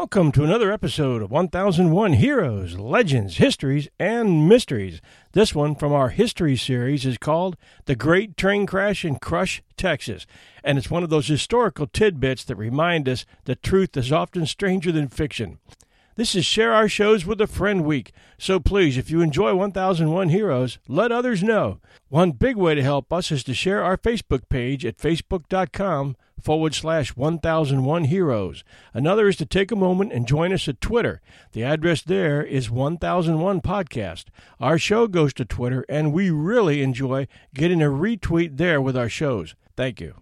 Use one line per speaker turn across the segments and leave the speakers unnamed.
Welcome to another episode of 1001 Heroes, Legends, Histories, and Mysteries. This one from our history series is called The Great Train Crash in Crush, Texas. And it's one of those historical tidbits that remind us that truth is often stranger than fiction. This is Share Our Shows with a Friend Week, so please, if you enjoy 1001 Heroes, let others know. One big way to help us is to share our Facebook page at facebook.com forward slash 1001 Heroes. Another is to take a moment and join us at Twitter. The address there is 1001 Podcast. Our show goes to Twitter, and we really enjoy getting a retweet there with our shows. Thank you.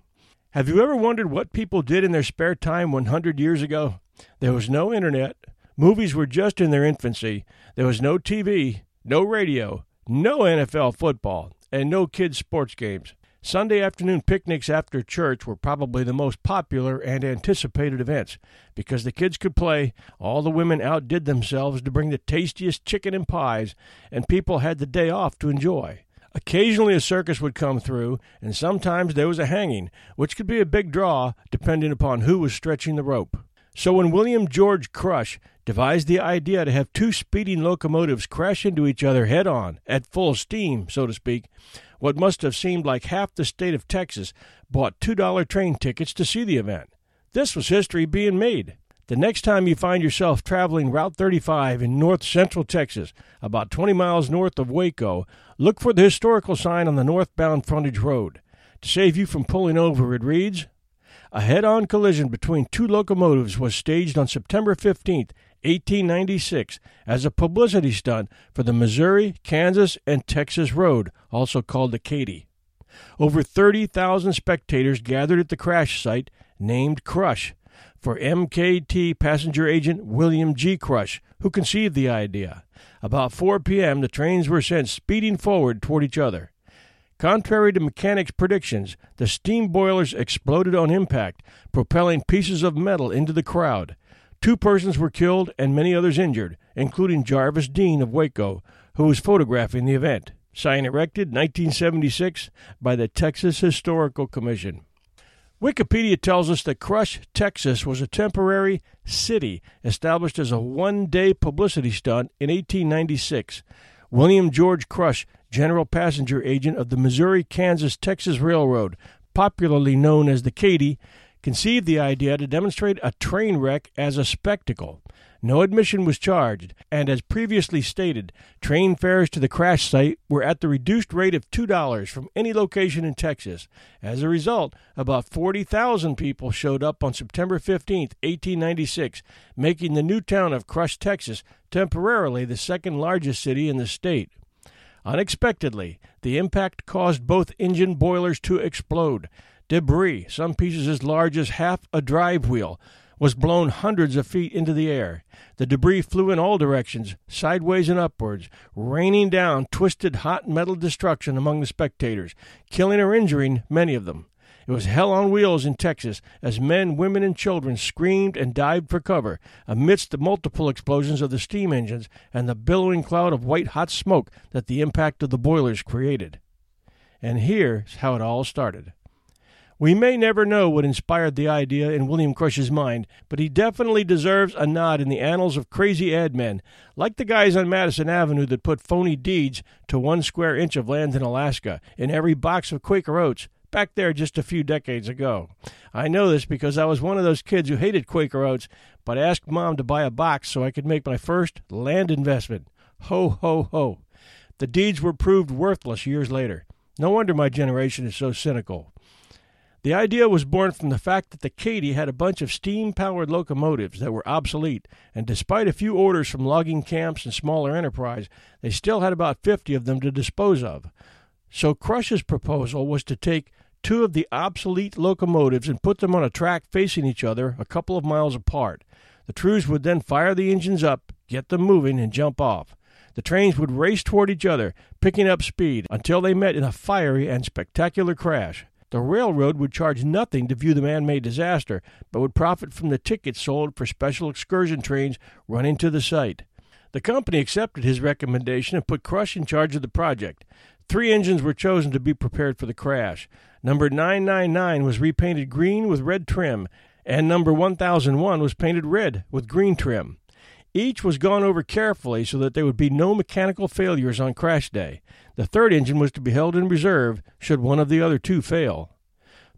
Have you ever wondered what people did in their spare time 100 years ago? There was no internet. Movies were just in their infancy. There was no TV, no radio, no NFL football, and no kids' sports games. Sunday afternoon picnics after church were probably the most popular and anticipated events because the kids could play, all the women outdid themselves to bring the tastiest chicken and pies, and people had the day off to enjoy. Occasionally a circus would come through, and sometimes there was a hanging, which could be a big draw depending upon who was stretching the rope. So when William George Crush devised the idea to have two speeding locomotives crash into each other head on, at full steam, so to speak, what must have seemed like half the state of Texas bought $2 train tickets to see the event. This was history being made. The next time you find yourself traveling Route 35 in north central Texas, about 20 miles north of Waco, look for the historical sign on the northbound frontage road. To save you from pulling over, it reads A head on collision between two locomotives was staged on September 15th 1896 as a publicity stunt for the Missouri, Kansas, and Texas Road, also called the Katy. Over 30,000 spectators gathered at the crash site named Crush for MKT passenger agent William G. Crush, who conceived the idea. About 4 p.m., the trains were sent speeding forward toward each other. Contrary to mechanics' predictions, the steam boilers exploded on impact, propelling pieces of metal into the crowd. Two persons were killed and many others injured, including Jarvis Dean of Waco, who was photographing the event. Sign erected 1976 by the Texas Historical Commission. Wikipedia tells us that Crush, Texas was a temporary city established as a one day publicity stunt in 1896. William George Crush, general passenger agent of the Missouri Kansas Texas Railroad, popularly known as the Katy, conceived the idea to demonstrate a train wreck as a spectacle. No admission was charged, and as previously stated, train fares to the crash site were at the reduced rate of $2 from any location in Texas. As a result, about 40,000 people showed up on September 15, 1896, making the new town of Crush, Texas, temporarily the second largest city in the state. Unexpectedly, the impact caused both engine boilers to explode. Debris, some pieces as large as half a drive wheel, was blown hundreds of feet into the air. The debris flew in all directions, sideways and upwards, raining down twisted hot metal destruction among the spectators, killing or injuring many of them. It was hell on wheels in Texas as men, women, and children screamed and dived for cover amidst the multiple explosions of the steam engines and the billowing cloud of white hot smoke that the impact of the boilers created. And here's how it all started. We may never know what inspired the idea in William Crush's mind, but he definitely deserves a nod in the annals of crazy ad men, like the guys on Madison Avenue that put phony deeds to one square inch of land in Alaska in every box of Quaker Oats back there just a few decades ago. I know this because I was one of those kids who hated Quaker Oats, but asked Mom to buy a box so I could make my first land investment. Ho, ho, ho. The deeds were proved worthless years later. No wonder my generation is so cynical. The idea was born from the fact that the Katy had a bunch of steam powered locomotives that were obsolete, and despite a few orders from logging camps and smaller enterprise, they still had about 50 of them to dispose of. So Crush's proposal was to take two of the obsolete locomotives and put them on a track facing each other a couple of miles apart. The crews would then fire the engines up, get them moving, and jump off. The trains would race toward each other, picking up speed until they met in a fiery and spectacular crash. The railroad would charge nothing to view the man made disaster, but would profit from the tickets sold for special excursion trains running to the site. The company accepted his recommendation and put Crush in charge of the project. Three engines were chosen to be prepared for the crash. Number 999 was repainted green with red trim, and number 1001 was painted red with green trim. Each was gone over carefully so that there would be no mechanical failures on crash day. The third engine was to be held in reserve should one of the other two fail.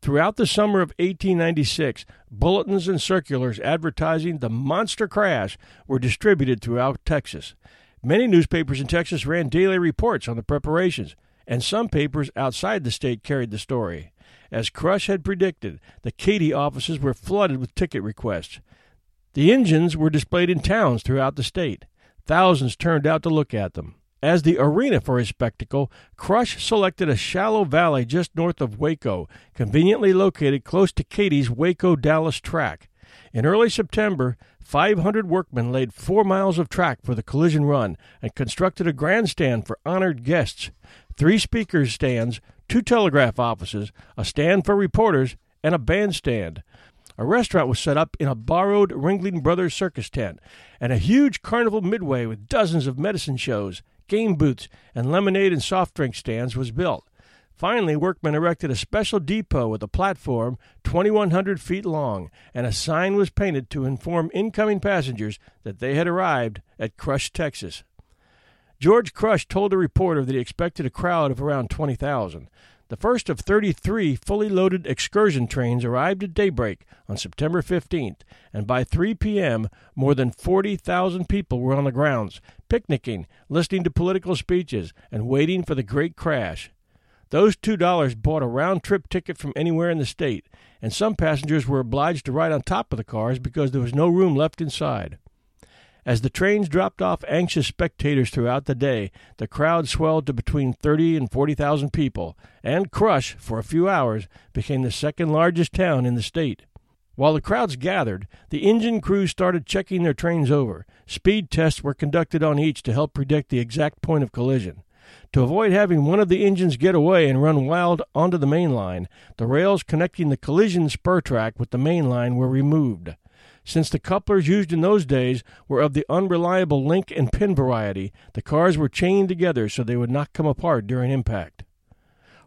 Throughout the summer of 1896, bulletins and circulars advertising the monster crash were distributed throughout Texas. Many newspapers in Texas ran daily reports on the preparations, and some papers outside the state carried the story. As Crush had predicted, the Katy offices were flooded with ticket requests. The engines were displayed in towns throughout the state. Thousands turned out to look at them. As the arena for his spectacle, Crush selected a shallow valley just north of Waco, conveniently located close to Katy's Waco Dallas track. In early September, 500 workmen laid four miles of track for the collision run and constructed a grandstand for honored guests, three speakers' stands, two telegraph offices, a stand for reporters, and a bandstand. A restaurant was set up in a borrowed Ringling Brothers circus tent, and a huge carnival midway with dozens of medicine shows, game booths, and lemonade and soft drink stands was built. Finally, workmen erected a special depot with a platform 2,100 feet long, and a sign was painted to inform incoming passengers that they had arrived at Crush, Texas. George Crush told a reporter that he expected a crowd of around 20,000. The first of 33 fully loaded excursion trains arrived at daybreak on September 15th, and by 3 p.m., more than 40,000 people were on the grounds, picnicking, listening to political speeches, and waiting for the great crash. Those $2 bought a round trip ticket from anywhere in the state, and some passengers were obliged to ride on top of the cars because there was no room left inside. As the trains dropped off anxious spectators throughout the day, the crowd swelled to between 30 and 40,000 people, and Crush, for a few hours, became the second largest town in the state. While the crowds gathered, the engine crews started checking their trains over. Speed tests were conducted on each to help predict the exact point of collision. To avoid having one of the engines get away and run wild onto the main line, the rails connecting the collision spur track with the main line were removed. Since the couplers used in those days were of the unreliable link and pin variety, the cars were chained together so they would not come apart during impact.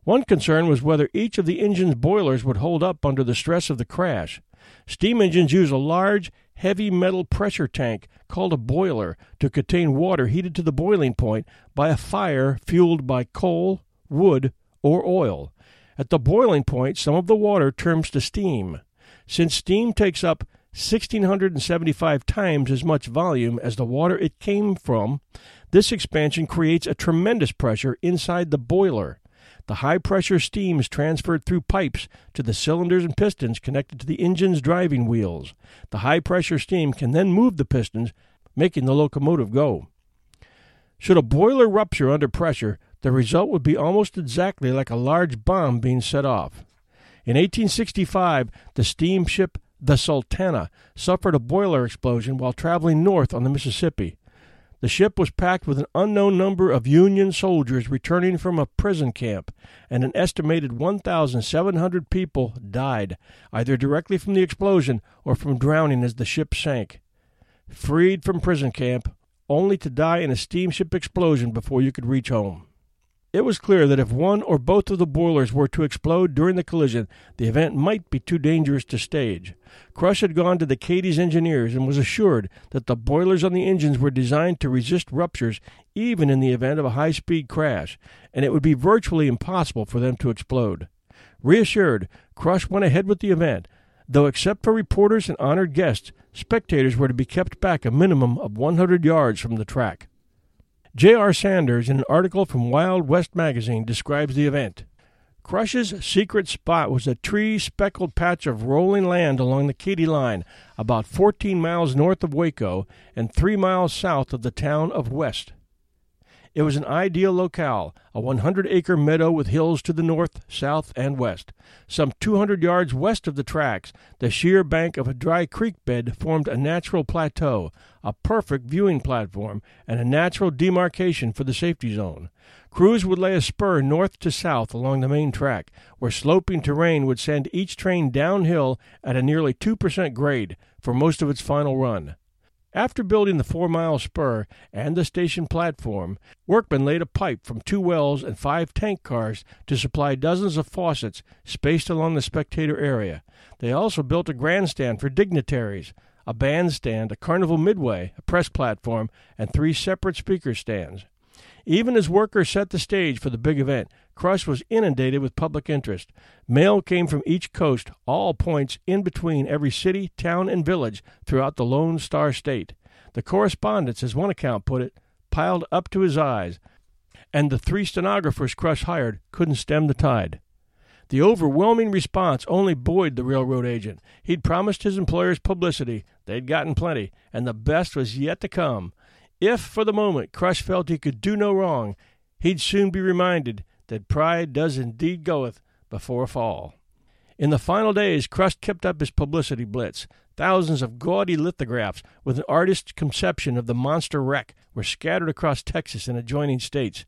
One concern was whether each of the engine's boilers would hold up under the stress of the crash. Steam engines use a large, heavy metal pressure tank called a boiler to contain water heated to the boiling point by a fire fueled by coal, wood, or oil. At the boiling point, some of the water turns to steam. Since steam takes up 1,675 times as much volume as the water it came from, this expansion creates a tremendous pressure inside the boiler. The high pressure steam is transferred through pipes to the cylinders and pistons connected to the engine's driving wheels. The high pressure steam can then move the pistons, making the locomotive go. Should a boiler rupture under pressure, the result would be almost exactly like a large bomb being set off. In 1865, the steamship the Sultana, suffered a boiler explosion while traveling north on the Mississippi. The ship was packed with an unknown number of Union soldiers returning from a prison camp, and an estimated 1,700 people died, either directly from the explosion or from drowning as the ship sank. Freed from prison camp, only to die in a steamship explosion before you could reach home. It was clear that if one or both of the boilers were to explode during the collision, the event might be too dangerous to stage. Crush had gone to the Katy's engineers and was assured that the boilers on the engines were designed to resist ruptures even in the event of a high speed crash, and it would be virtually impossible for them to explode. Reassured, Crush went ahead with the event, though except for reporters and honored guests, spectators were to be kept back a minimum of 100 yards from the track. J.R. Sanders, in an article from Wild West magazine, describes the event. Crush's secret spot was a tree speckled patch of rolling land along the Katy line, about 14 miles north of Waco and 3 miles south of the town of West. It was an ideal locale, a 100 acre meadow with hills to the north, south, and west. Some 200 yards west of the tracks, the sheer bank of a dry creek bed formed a natural plateau, a perfect viewing platform, and a natural demarcation for the safety zone. Crews would lay a spur north to south along the main track, where sloping terrain would send each train downhill at a nearly 2% grade for most of its final run. After building the four mile spur and the station platform, workmen laid a pipe from two wells and five tank cars to supply dozens of faucets spaced along the spectator area. They also built a grandstand for dignitaries, a bandstand, a carnival midway, a press platform, and three separate speaker stands. Even as workers set the stage for the big event, Crush was inundated with public interest. Mail came from each coast, all points in between every city, town, and village throughout the Lone Star State. The correspondence, as one account put it, piled up to his eyes, and the three stenographers Crush hired couldn't stem the tide. The overwhelming response only buoyed the railroad agent. He'd promised his employers publicity. They'd gotten plenty, and the best was yet to come. If, for the moment, Crush felt he could do no wrong, he'd soon be reminded that pride does indeed goeth before a fall. In the final days, Crush kept up his publicity blitz. Thousands of gaudy lithographs with an artist's conception of the monster wreck were scattered across Texas and adjoining states.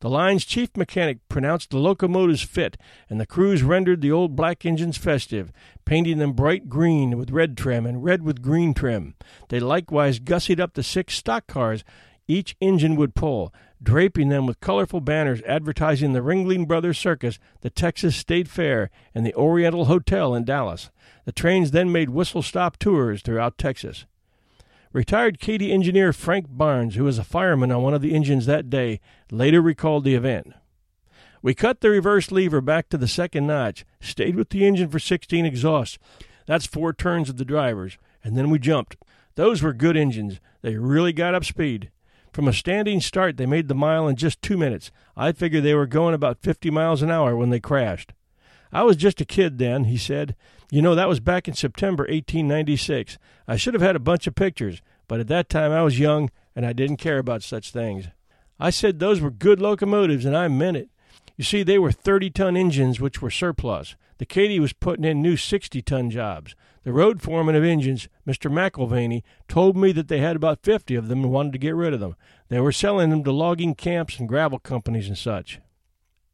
The line's chief mechanic pronounced the locomotives fit, and the crews rendered the old black engines festive, painting them bright green with red trim and red with green trim. They likewise gussied up the six stock cars each engine would pull, draping them with colorful banners advertising the Ringling Brothers Circus, the Texas State Fair, and the Oriental Hotel in Dallas. The trains then made whistle stop tours throughout Texas. Retired Katy engineer Frank Barnes, who was a fireman on one of the engines that day, later recalled the event. We cut the reverse lever back to the second notch, stayed with the engine for 16 exhausts. That's four turns of the drivers, and then we jumped. Those were good engines. They really got up speed. From a standing start, they made the mile in just two minutes. I figured they were going about 50 miles an hour when they crashed. I was just a kid then, he said. You know, that was back in September 1896. I should have had a bunch of pictures, but at that time I was young and I didn't care about such things. I said those were good locomotives, and I meant it. You see, they were 30 ton engines, which were surplus. The Katy was putting in new 60 ton jobs. The road foreman of engines, Mr. McIlvaney, told me that they had about 50 of them and wanted to get rid of them. They were selling them to logging camps and gravel companies and such.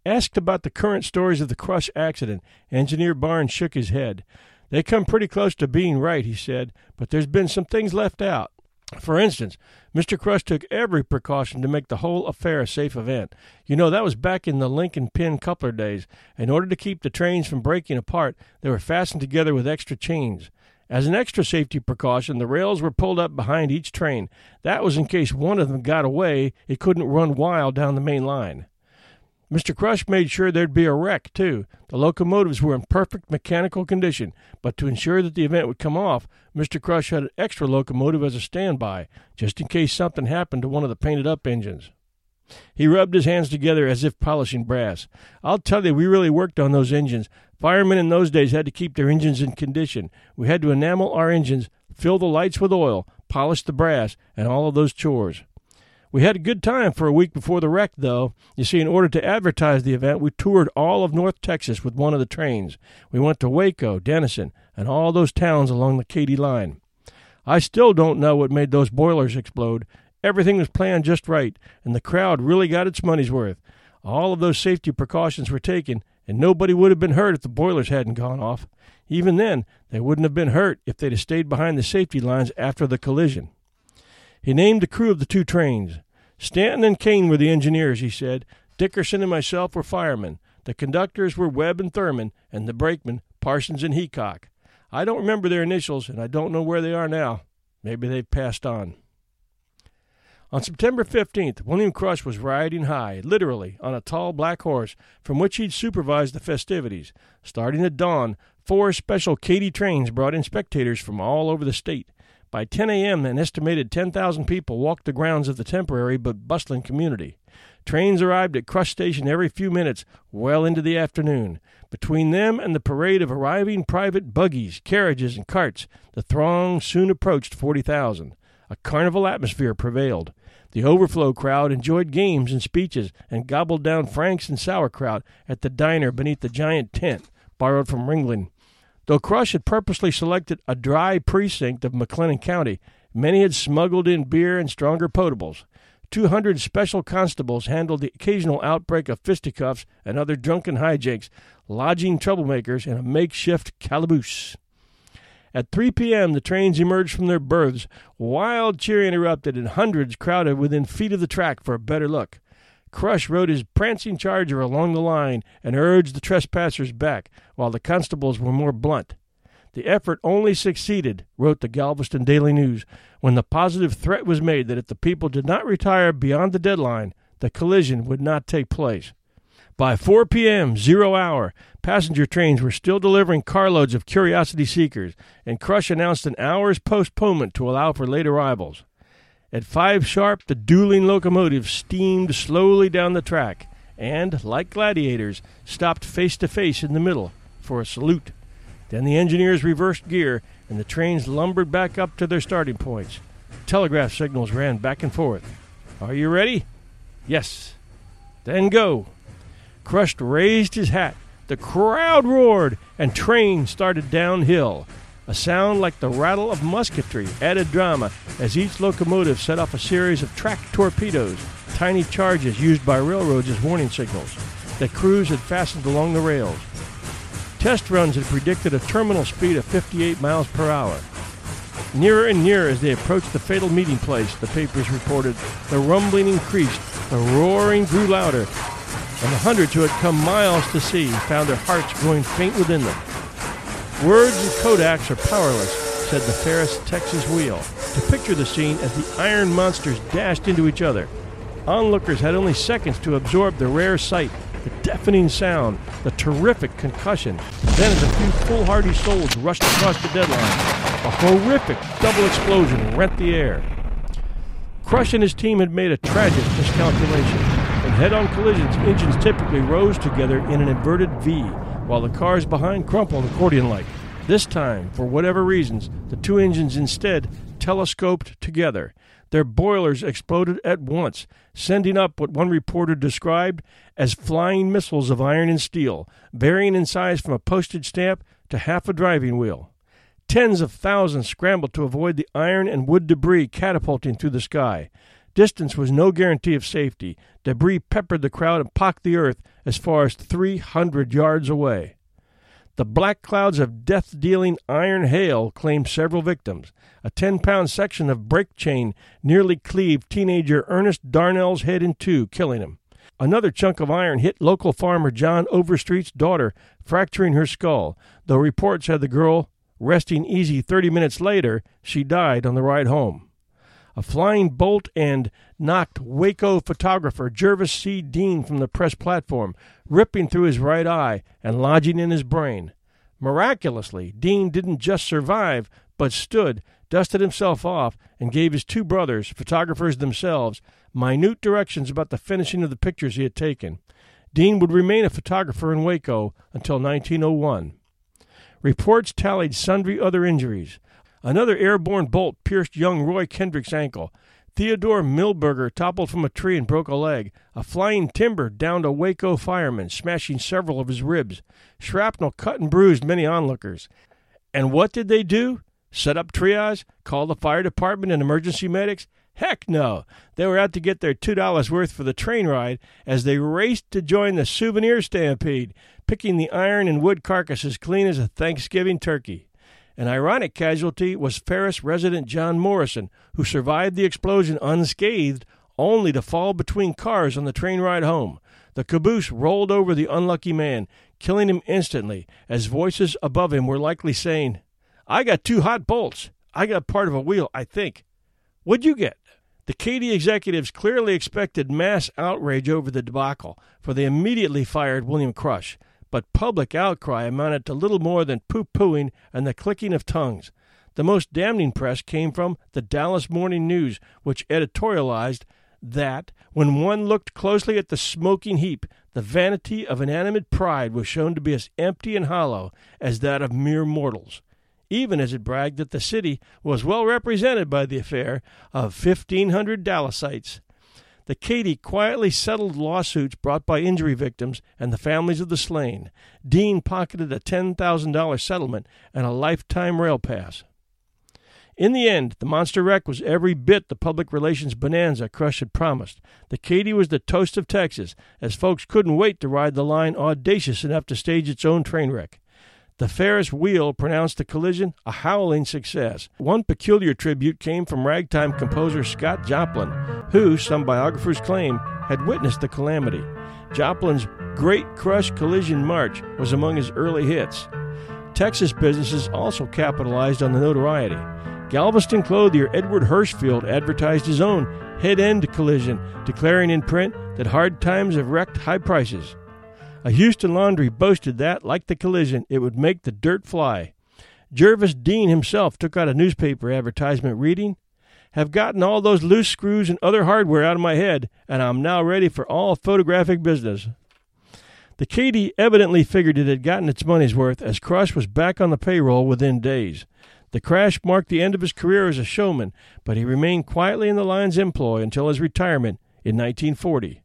Asked about the current stories of the crush accident, Engineer Barnes shook his head. They come pretty close to being right, he said, but there's been some things left out. For instance, Mr. Crush took every precaution to make the whole affair a safe event. You know, that was back in the link and pin coupler days. In order to keep the trains from breaking apart, they were fastened together with extra chains. As an extra safety precaution, the rails were pulled up behind each train. That was in case one of them got away, it couldn't run wild down the main line. Mr. Crush made sure there'd be a wreck, too. The locomotives were in perfect mechanical condition, but to ensure that the event would come off, Mr. Crush had an extra locomotive as a standby, just in case something happened to one of the painted up engines. He rubbed his hands together as if polishing brass. I'll tell you, we really worked on those engines. Firemen in those days had to keep their engines in condition. We had to enamel our engines, fill the lights with oil, polish the brass, and all of those chores. We had a good time for a week before the wreck, though. You see, in order to advertise the event, we toured all of North Texas with one of the trains. We went to Waco, Denison, and all those towns along the Katy line. I still don't know what made those boilers explode. Everything was planned just right, and the crowd really got its money's worth. All of those safety precautions were taken, and nobody would have been hurt if the boilers hadn't gone off. Even then, they wouldn't have been hurt if they'd have stayed behind the safety lines after the collision. He named the crew of the two trains. Stanton and Kane were the engineers, he said. Dickerson and myself were firemen. The conductors were Webb and Thurman, and the brakemen, Parsons and Heacock. I don't remember their initials, and I don't know where they are now. Maybe they've passed on. On September 15th, William Crush was riding high, literally, on a tall black horse from which he'd supervised the festivities. Starting at dawn, four special Katy trains brought in spectators from all over the state. By 10 a.m., an estimated 10,000 people walked the grounds of the temporary but bustling community. Trains arrived at Crush Station every few minutes, well into the afternoon. Between them and the parade of arriving private buggies, carriages, and carts, the throng soon approached 40,000. A carnival atmosphere prevailed. The overflow crowd enjoyed games and speeches and gobbled down franks and sauerkraut at the diner beneath the giant tent borrowed from Ringling. Though Crush had purposely selected a dry precinct of McLennan County, many had smuggled in beer and stronger potables. Two hundred special constables handled the occasional outbreak of fisticuffs and other drunken hijinks, lodging troublemakers in a makeshift calaboose. At 3 p.m., the trains emerged from their berths. Wild cheering erupted, and hundreds crowded within feet of the track for a better look. Crush rode his prancing charger along the line and urged the trespassers back, while the constables were more blunt. The effort only succeeded, wrote the Galveston Daily News, when the positive threat was made that if the people did not retire beyond the deadline, the collision would not take place. By 4 p.m., zero hour, passenger trains were still delivering carloads of curiosity seekers, and Crush announced an hour's postponement to allow for late arrivals. At five sharp, the dueling locomotives steamed slowly down the track and, like gladiators, stopped face to face in the middle for a salute. Then the engineers reversed gear and the trains lumbered back up to their starting points. Telegraph signals ran back and forth. Are you ready? Yes. Then go. Crushed raised his hat. The crowd roared, and train started downhill. A sound like the rattle of musketry added drama as each locomotive set off a series of track torpedoes, tiny charges used by railroads as warning signals that crews had fastened along the rails. Test runs had predicted a terminal speed of 58 miles per hour. Nearer and nearer as they approached the fatal meeting place, the papers reported, the rumbling increased, the roaring grew louder, and the hundreds who had come miles to see found their hearts growing faint within them. Words and Kodaks are powerless, said the Ferris Texas Wheel, to picture the scene as the iron monsters dashed into each other. Onlookers had only seconds to absorb the rare sight, the deafening sound, the terrific concussion. Then, as a few foolhardy souls rushed across the deadline, a horrific double explosion rent the air. Crush and his team had made a tragic miscalculation. In head-on collisions, engines typically rose together in an inverted V, while the cars behind crumpled accordion-like. This time, for whatever reasons, the two engines instead telescoped together. Their boilers exploded at once, sending up what one reporter described as flying missiles of iron and steel, varying in size from a postage stamp to half a driving wheel. Tens of thousands scrambled to avoid the iron and wood debris catapulting through the sky. Distance was no guarantee of safety. Debris peppered the crowd and pocked the earth as far as 300 yards away. The black clouds of death dealing iron hail claimed several victims. A 10 pound section of brake chain nearly cleaved teenager Ernest Darnell's head in two, killing him. Another chunk of iron hit local farmer John Overstreet's daughter, fracturing her skull, though reports had the girl resting easy 30 minutes later. She died on the ride home. A flying bolt and knocked Waco photographer Jervis C. Dean from the press platform, ripping through his right eye and lodging in his brain. Miraculously, Dean didn't just survive, but stood, dusted himself off, and gave his two brothers, photographers themselves, minute directions about the finishing of the pictures he had taken. Dean would remain a photographer in Waco until 1901. Reports tallied sundry other injuries. Another airborne bolt pierced young Roy Kendrick's ankle. Theodore Milberger toppled from a tree and broke a leg. A flying timber downed a Waco fireman, smashing several of his ribs. Shrapnel cut and bruised many onlookers. And what did they do? Set up triage? Call the fire department and emergency medics? Heck no! They were out to get their $2 worth for the train ride as they raced to join the souvenir stampede, picking the iron and wood carcasses clean as a Thanksgiving turkey. An ironic casualty was Ferris resident John Morrison, who survived the explosion unscathed, only to fall between cars on the train ride home. The caboose rolled over the unlucky man, killing him instantly, as voices above him were likely saying, I got two hot bolts. I got part of a wheel, I think. What'd you get? The Katy executives clearly expected mass outrage over the debacle, for they immediately fired William Crush but public outcry amounted to little more than pooh poohing and the clicking of tongues. The most damning press came from the Dallas Morning News, which editorialized that when one looked closely at the smoking heap, the vanity of inanimate pride was shown to be as empty and hollow as that of mere mortals, even as it bragged that the city was well represented by the affair of 1,500 Dallasites. The Katy quietly settled lawsuits brought by injury victims and the families of the slain. Dean pocketed a $10,000 settlement and a lifetime rail pass. In the end, the monster wreck was every bit the public relations bonanza Crush had promised. The Katy was the toast of Texas, as folks couldn't wait to ride the line audacious enough to stage its own train wreck. The Ferris wheel pronounced the collision a howling success. One peculiar tribute came from ragtime composer Scott Joplin, who, some biographers claim, had witnessed the calamity. Joplin's Great Crush Collision March was among his early hits. Texas businesses also capitalized on the notoriety. Galveston clothier Edward Hirschfield advertised his own head end collision, declaring in print that hard times have wrecked high prices. A Houston laundry boasted that, like the collision, it would make the dirt fly. Jervis Dean himself took out a newspaper advertisement reading, Have gotten all those loose screws and other hardware out of my head, and I'm now ready for all photographic business. The Katy evidently figured it had gotten its money's worth as Crush was back on the payroll within days. The crash marked the end of his career as a showman, but he remained quietly in the line's employ until his retirement in 1940.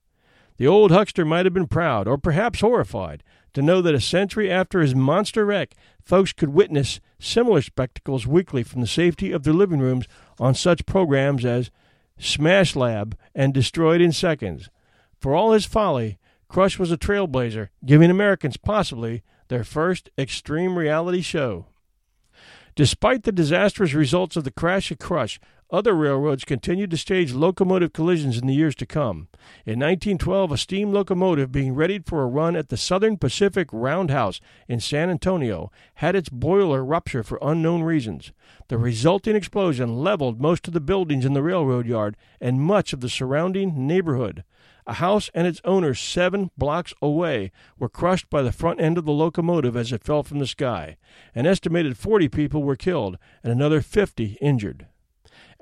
The old huckster might have been proud, or perhaps horrified, to know that a century after his monster wreck, folks could witness similar spectacles weekly from the safety of their living rooms on such programs as Smash Lab and Destroyed in Seconds. For all his folly, Crush was a trailblazer, giving Americans possibly their first extreme reality show. Despite the disastrous results of the crash at Crush, other railroads continued to stage locomotive collisions in the years to come. In 1912, a steam locomotive being readied for a run at the Southern Pacific Roundhouse in San Antonio had its boiler rupture for unknown reasons. The resulting explosion leveled most of the buildings in the railroad yard and much of the surrounding neighborhood. A house and its owner seven blocks away were crushed by the front end of the locomotive as it fell from the sky. An estimated 40 people were killed and another 50 injured.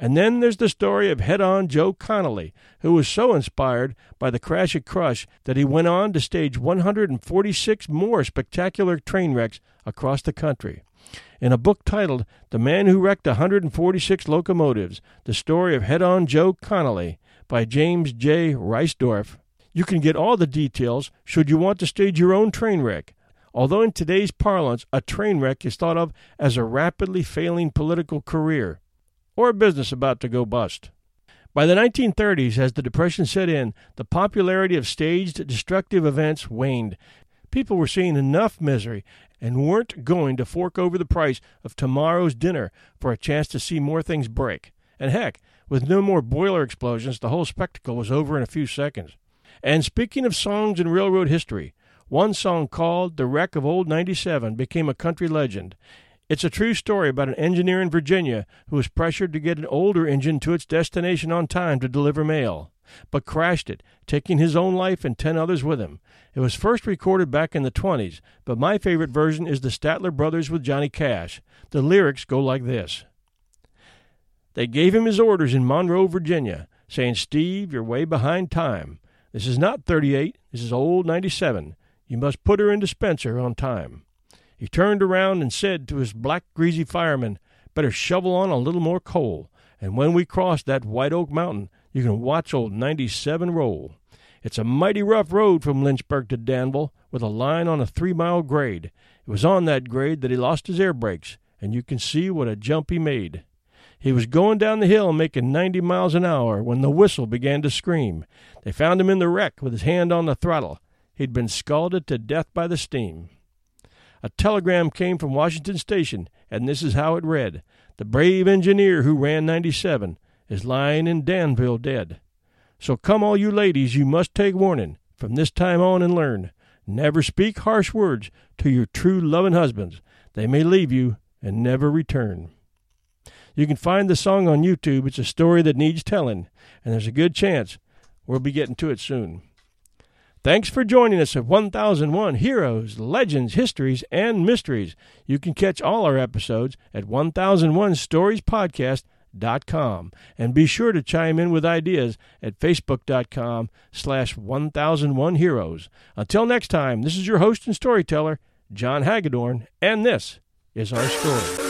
And then there's the story of Head On Joe Connolly, who was so inspired by the crash at Crush that he went on to stage 146 more spectacular train wrecks across the country. In a book titled The Man Who Wrecked 146 Locomotives, the story of Head On Joe Connolly, by James J. Reisdorf. You can get all the details should you want to stage your own train wreck. Although in today's parlance, a train wreck is thought of as a rapidly failing political career or a business about to go bust. By the 1930s, as the Depression set in, the popularity of staged destructive events waned. People were seeing enough misery and weren't going to fork over the price of tomorrow's dinner for a chance to see more things break. And heck, with no more boiler explosions, the whole spectacle was over in a few seconds. And speaking of songs in railroad history, one song called The Wreck of Old 97 became a country legend. It's a true story about an engineer in Virginia who was pressured to get an older engine to its destination on time to deliver mail, but crashed it, taking his own life and ten others with him. It was first recorded back in the 20s, but my favorite version is the Statler Brothers with Johnny Cash. The lyrics go like this they gave him his orders in Monroe, Virginia, saying, Steve, you're way behind time. This is not 38, this is old 97. You must put her into Spencer on time. He turned around and said to his black, greasy fireman, Better shovel on a little more coal, and when we cross that White Oak Mountain, you can watch old 97 roll. It's a mighty rough road from Lynchburg to Danville, with a line on a three mile grade. It was on that grade that he lost his air brakes, and you can see what a jump he made. He was going down the hill making 90 miles an hour when the whistle began to scream. They found him in the wreck with his hand on the throttle. He'd been scalded to death by the steam. A telegram came from Washington Station, and this is how it read The brave engineer who ran 97 is lying in Danville dead. So come, all you ladies, you must take warning from this time on and learn. Never speak harsh words to your true loving husbands. They may leave you and never return. You can find the song on YouTube. It's a story that needs telling, and there's a good chance we'll be getting to it soon. Thanks for joining us at 1001 Heroes, Legends, Histories, and Mysteries. You can catch all our episodes at 1001storiespodcast.com. And be sure to chime in with ideas at facebook.com slash 1001 Heroes. Until next time, this is your host and storyteller, John Hagedorn, and this is our story.